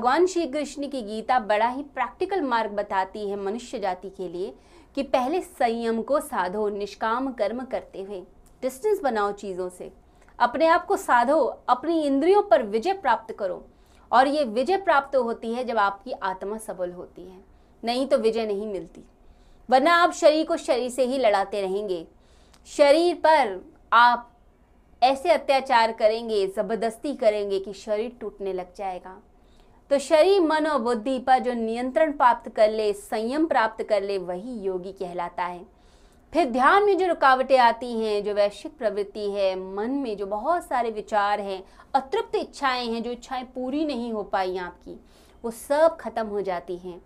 भगवान श्री कृष्ण की गीता बड़ा ही प्रैक्टिकल मार्ग बताती है मनुष्य जाति के लिए कि पहले संयम को साधो, निष्काम कर्म करते हुए। डिस्टेंस बनाओ चीज़ों से। अपने आप को साधो, अपनी इंद्रियों पर विजय प्राप्त करो। और ये विजय प्राप्त होती है जब आपकी आत्मा सबल होती है। नहीं तो विजय नहीं मिलती। वरना आप शरीर को शरीर से ही लड़ाते रहेंगे। शरीर पर आप ऐसे अत्याचार करेंगे, ज़बरदस्ती करेंगे कि शरीर टूटने लग जाएगा। तो शरीर, मन और बुद्धि पर जो नियंत्रण प्राप्त कर ले, संयम प्राप्त कर ले, वही योगी कहलाता है। फिर ध्यान में जो रुकावटें आती हैं, जो वैश्विक प्रवृत्ति है, मन में जो बहुत सारे विचार हैं, अतृप्त इच्छाएँ हैं, जो इच्छाएँ पूरी नहीं हो पाई आपकी, वो सब खत्म हो जाती हैं।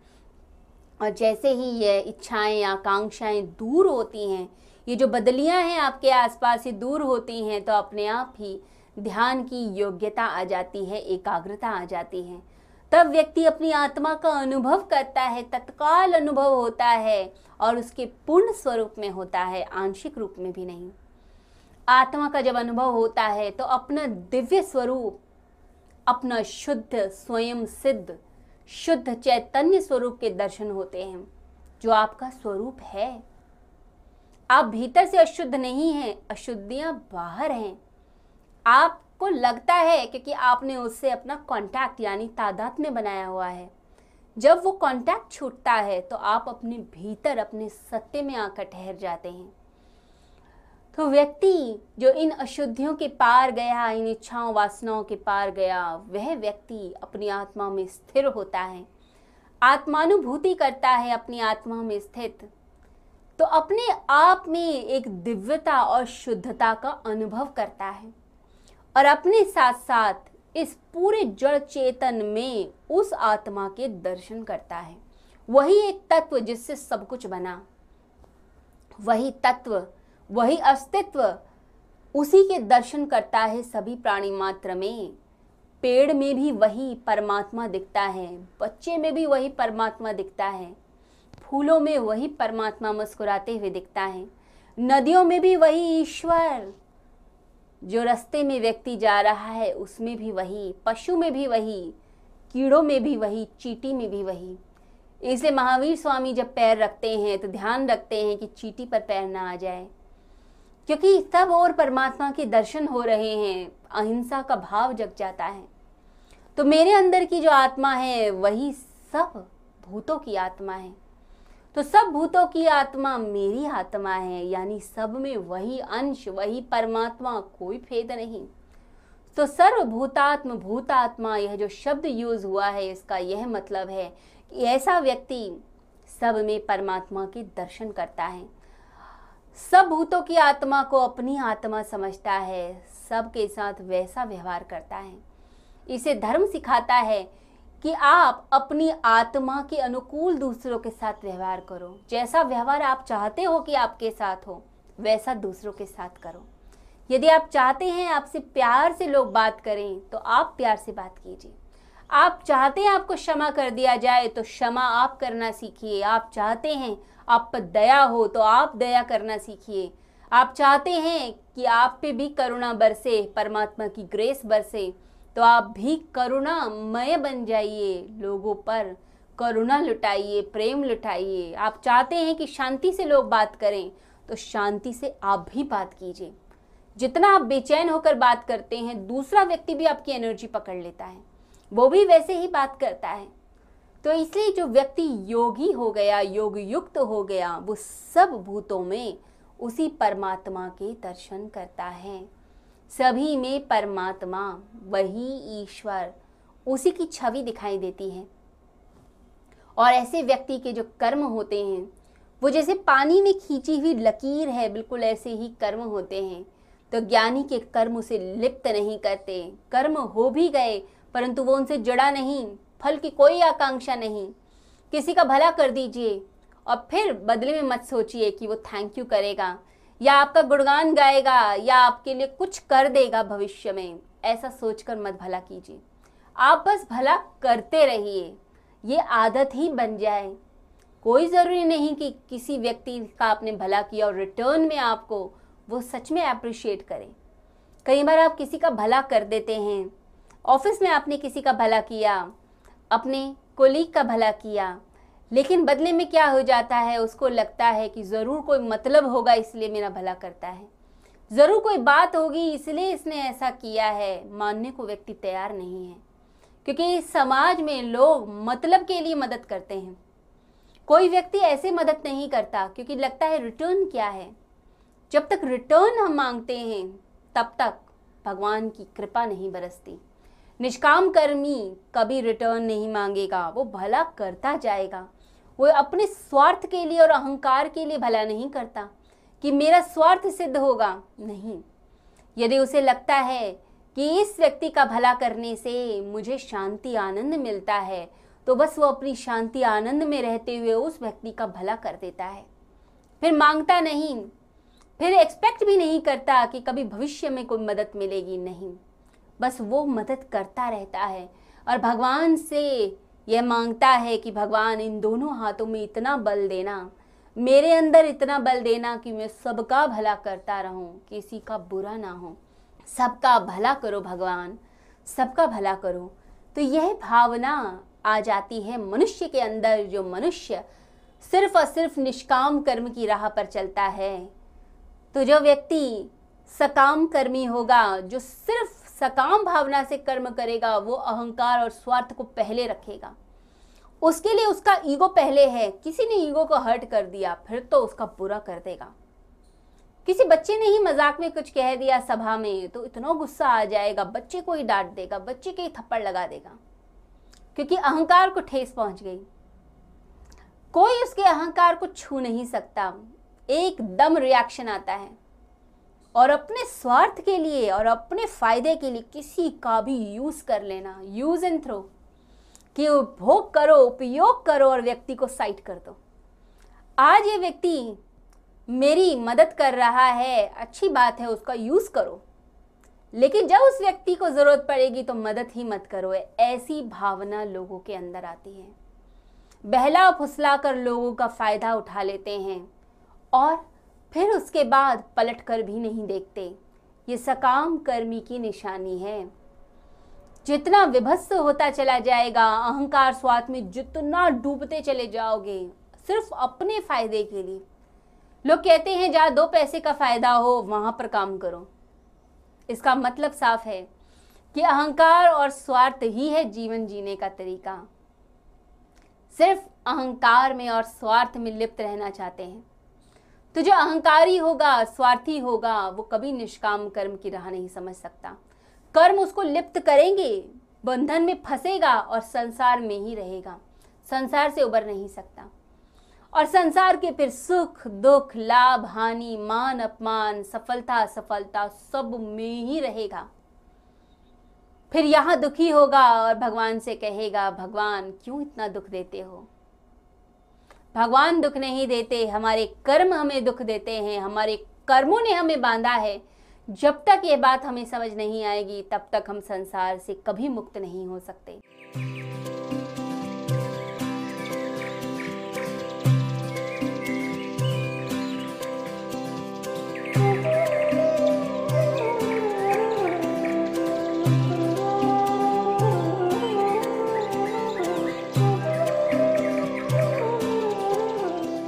और जैसे ही ये इच्छाएँ, आकांक्षाएँ दूर होती हैं, ये जो बदलियाँ हैं आपके आसपास ये दूर होती हैं तो अपने आप ही ध्यान की योग्यता आ जाती है, एकाग्रता आ जाती है। तब व्यक्ति अपनी आत्मा का अनुभव करता है, तत्काल अनुभव होता है और उसके पूर्ण स्वरूप में होता है, आंशिक रूप में भी नहीं। आत्मा का जब अनुभव होता है तो अपना दिव्य स्वरूप, अपना शुद्ध, स्वयं सिद्ध, शुद्ध चैतन्य स्वरूप के दर्शन होते हैं, जो आपका स्वरूप है। आप भीतर से अशुद्ध नहीं हैं, अशुद्धियाँ बाहर हैं। आपको लगता है क्योंकि आपने उससे अपना कॉन्टैक्ट यानी तादाद में बनाया हुआ है। जब वो कॉन्टैक्ट छूटता है तो आप अपने भीतर अपने सत्य में आकर ठहर जाते हैं। तो व्यक्ति जो इन अशुद्धियों के पार गया, इन इच्छाओं, वासनाओं के पार गया, वह व्यक्ति अपनी आत्मा में स्थिर होता है। आत्मानुभूति करता है अपनी आत्मा में स्थित। तो अपने आप में एक दिव्यता और शुद्धता का अनुभव करता है। और अपने साथ साथ इस पूरे जड़ चेतन में उस आत्मा के दर्शन करता है। वही एक तत्व जिससे सब कुछ बना। वही तत्व, वही अस्तित्व उसी के दर्शन करता है सभी प्राणी मात्र में। पेड़ में भी वही परमात्मा दिखता है, बच्चे में भी वही परमात्मा दिखता है, फूलों में वही परमात्मा मुस्कुराते हुए दिखता है, नदियों में भी वही ईश्वर जो रास्ते में व्यक्ति जा रहा है, उसमें भी वही, पशु में भी वही, कीड़ों में भी वही, चीटी में भी वही। इसलिए महावीर स्वामी जब पैर रखते हैं तो ध्यान रखते हैं कि चीटी पर पैर ना आ जाए। क्योंकि सब और परमात्मा के दर्शन हो रहे हैं, अहिंसा का भाव जग जाता है। तो मेरे अंदर की जो आत्मा है, वही सब भूतों की आत्मा है। तो सब भूतों की आत्मा मेरी आत्मा है, यानी सब में वही अंश, वही परमात्मा, कोई भेद नहीं। तो सर्वभूतात्म, भूतात्मा, यह जो शब्द यूज़ हुआ है, इसका यह मतलब है कि ऐसा व्यक्ति सब में परमात्मा के दर्शन करता है। सब भूतों की आत्मा को अपनी आत्मा समझता है, सबके साथ वैसा व्यवहार करता है। इसे धर्म सिखाता है कि आप अपनी आत्मा के अनुकूल दूसरों के साथ व्यवहार करो। जैसा व्यवहार आप चाहते हो कि आपके साथ हो, वैसा दूसरों के साथ करो। यदि आप चाहते हैं आपसे प्यार से लोग बात करें तो आप प्यार से बात कीजिए। आप चाहते हैं आपको क्षमा कर दिया जाए तो क्षमा आप करना सीखिए। आप चाहते हैं आप पर दया हो तो आप दया करना सीखिए। आप चाहते हैं कि आप पे भी करुणा बरसे, परमात्मा की ग्रेस बरसे। तो आप भी करुणामय बन जाइए लोगों पर। करुणा लुटाइए, प्रेम लुटाइए। आप चाहते हैं कि शांति से लोग बात करें तो शांति से आप भी बात कीजिए। जितना आप बेचैन होकर बात करते हैं, दूसरा व्यक्ति भी आपकी एनर्जी पकड़ लेता है। वो भी वैसे ही बात करता है। तो इसलिए जो व्यक्ति योगी हो गया योग युक्त हो गया, वो सब भूतों में उसी परमात्मा के दर्शन करता है। सभी में परमात्मा, वही ईश्वर, उसी की छवि दिखाई देती है। और ऐसे व्यक्ति के जो कर्म होते हैं, वो जैसे पानी में खींची हुई लकीर है, बिल्कुल ऐसे ही कर्म होते हैं। तो ज्ञानी के कर्म उसे लिप्त नहीं करते, कर्म हो भी गए, परंतु वो उनसे जड़ा नहीं, फल की कोई आकांक्षा नहीं। किसी का भला कर दीजिए, और फिर बदले में मत सोचिए कि वो थैंक यू करेगा। या आपका गुणगान गाएगा या आपके लिए कुछ कर देगा भविष्य में, ऐसा सोचकर मत भला कीजिए। आप बस भला करते रहिए, ये आदत ही बन जाए। कोई ज़रूरी नहीं कि किसी व्यक्ति का आपने भला किया और रिटर्न में आपको वो सच में अप्रिशिएट करें। कई बार आप किसी का भला कर देते हैं। ऑफ़िस में आपने किसी का भला किया, अपने कोलीग का भला किया लेकिन बदले में क्या हो जाता है? उसको लगता है कि ज़रूर कोई मतलब होगा, इसलिए मेरा भला करता है। ज़रूर कोई बात होगी, इसलिए इसने ऐसा किया है। मानने को व्यक्ति तैयार नहीं है। क्योंकि इस समाज में लोग मतलब के लिए मदद करते हैं। कोई व्यक्ति ऐसे मदद नहीं करता, क्योंकि लगता है रिटर्न क्या है? जब तक रिटर्न हम मांगते हैं, तब तक भगवान की कृपा नहीं बरसती। निष्काम कर्मी कभी रिटर्न नहीं मांगेगा, वो भला करता जाएगा। वो अपने स्वार्थ के लिए और अहंकार के लिए भला नहीं करता कि मेरा स्वार्थ सिद्ध होगा। नहीं। यदि उसे लगता है कि इस व्यक्ति का भला करने से मुझे शांति, आनंद मिलता है तो बस वो अपनी शांति, आनंद में रहते हुए उस व्यक्ति का भला कर देता है। फिर माँगता नहीं। फिर एक्सपेक्ट भी नहीं करता कि कभी भविष्य में कोई मदद मिलेगी। नहीं। बस वो मदद करता रहता है और भगवान से यह माँगता है कि भगवान इन दोनों हाथों में इतना बल देना, मेरे अंदर इतना बल देना कि मैं सबका भला करता रहूँ, किसी का बुरा ना हो। सबका भला करो भगवान, सबका भला करो। तो यह भावना आ जाती है मनुष्य के अंदर, जो मनुष्य सिर्फ़ और सिर्फ़ निष्काम कर्म की राह पर चलता है। तो जो व्यक्ति सकाम कर्मी होगा, जो सिर्फ़ सकाम भावना से कर्म करेगा, वो अहंकार और स्वार्थ को पहले रखेगा। उसके लिए उसका ईगो पहले है, किसी ने ईगो को हर्ट कर दिया, फिर तो उसका बुरा कर देगा। किसी बच्चे ने ही मज़ाक में कुछ कह दिया सभा में तो इतना गुस्सा आ जाएगा, बच्चे को ही डांट देगा, बच्चे के ही थप्पड़ लगा देगा। क्योंकि अहंकार को ठेस पहुँच गई। कोई उसके अहंकार को छू नहीं सकता। एकदम रिएक्शन आता है। और अपने स्वार्थ के लिए और अपने फ़ायदे के लिए किसी का भी यूज़ कर लेना यूज़ एंड थ्रो कि उपभोग करो, उपयोग करो और व्यक्ति को साइट कर दो। आज ये व्यक्ति मेरी मदद कर रहा है, अच्छी बात है, उसका यूज़ करो। लेकिन जब उस व्यक्ति को ज़रूरत पड़ेगी तो मदद ही मत करो। ऐसी भावना लोगों के अंदर आती है। बहला फुसला कर लोगों का फ़ायदा उठा लेते हैं। और फिर उसके बाद पलट कर भी नहीं देखते। ये सकाम कर्मी की निशानी है। जितना विभत्स होता चला जाएगा, अहंकार स्वाद में जितना डूबते चले जाओगे, सिर्फ़ अपने फ़ायदे के लिए। लोग कहते हैं जहाँ दो पैसे का फ़ायदा हो, वहाँ पर काम करो। इसका मतलब साफ़ है कि अहंकार और स्वार्थ ही है जीवन जीने का तरीका। सिर्फ़ अहंकार में और स्वार्थ में लिप्त रहना चाहते हैं। तो जो अहंकारी होगा, स्वार्थी होगा, वो कभी निष्काम कर्म की राह नहीं समझ सकता। कर्म उसको लिप्त करेंगे, बंधन में फंसेगा और संसार में ही रहेगा। संसार से उबर नहीं सकता। और संसार के फिर सुख, दुख, लाभ, हानि, मान, अपमान, सफलता, असफलता सब में ही रहेगा। फिर यहाँ दुखी होगा और भगवान से कहेगा, भगवान, क्यों इतना दुख देते हो? भगवान दुख नहीं देते, हमारे कर्म हमें दुख देते हैं, हमारे कर्मों ने हमें बांधा है। जब तक ये बात हमें समझ नहीं आएगी, तब तक हम संसार से कभी मुक्त नहीं हो सकते।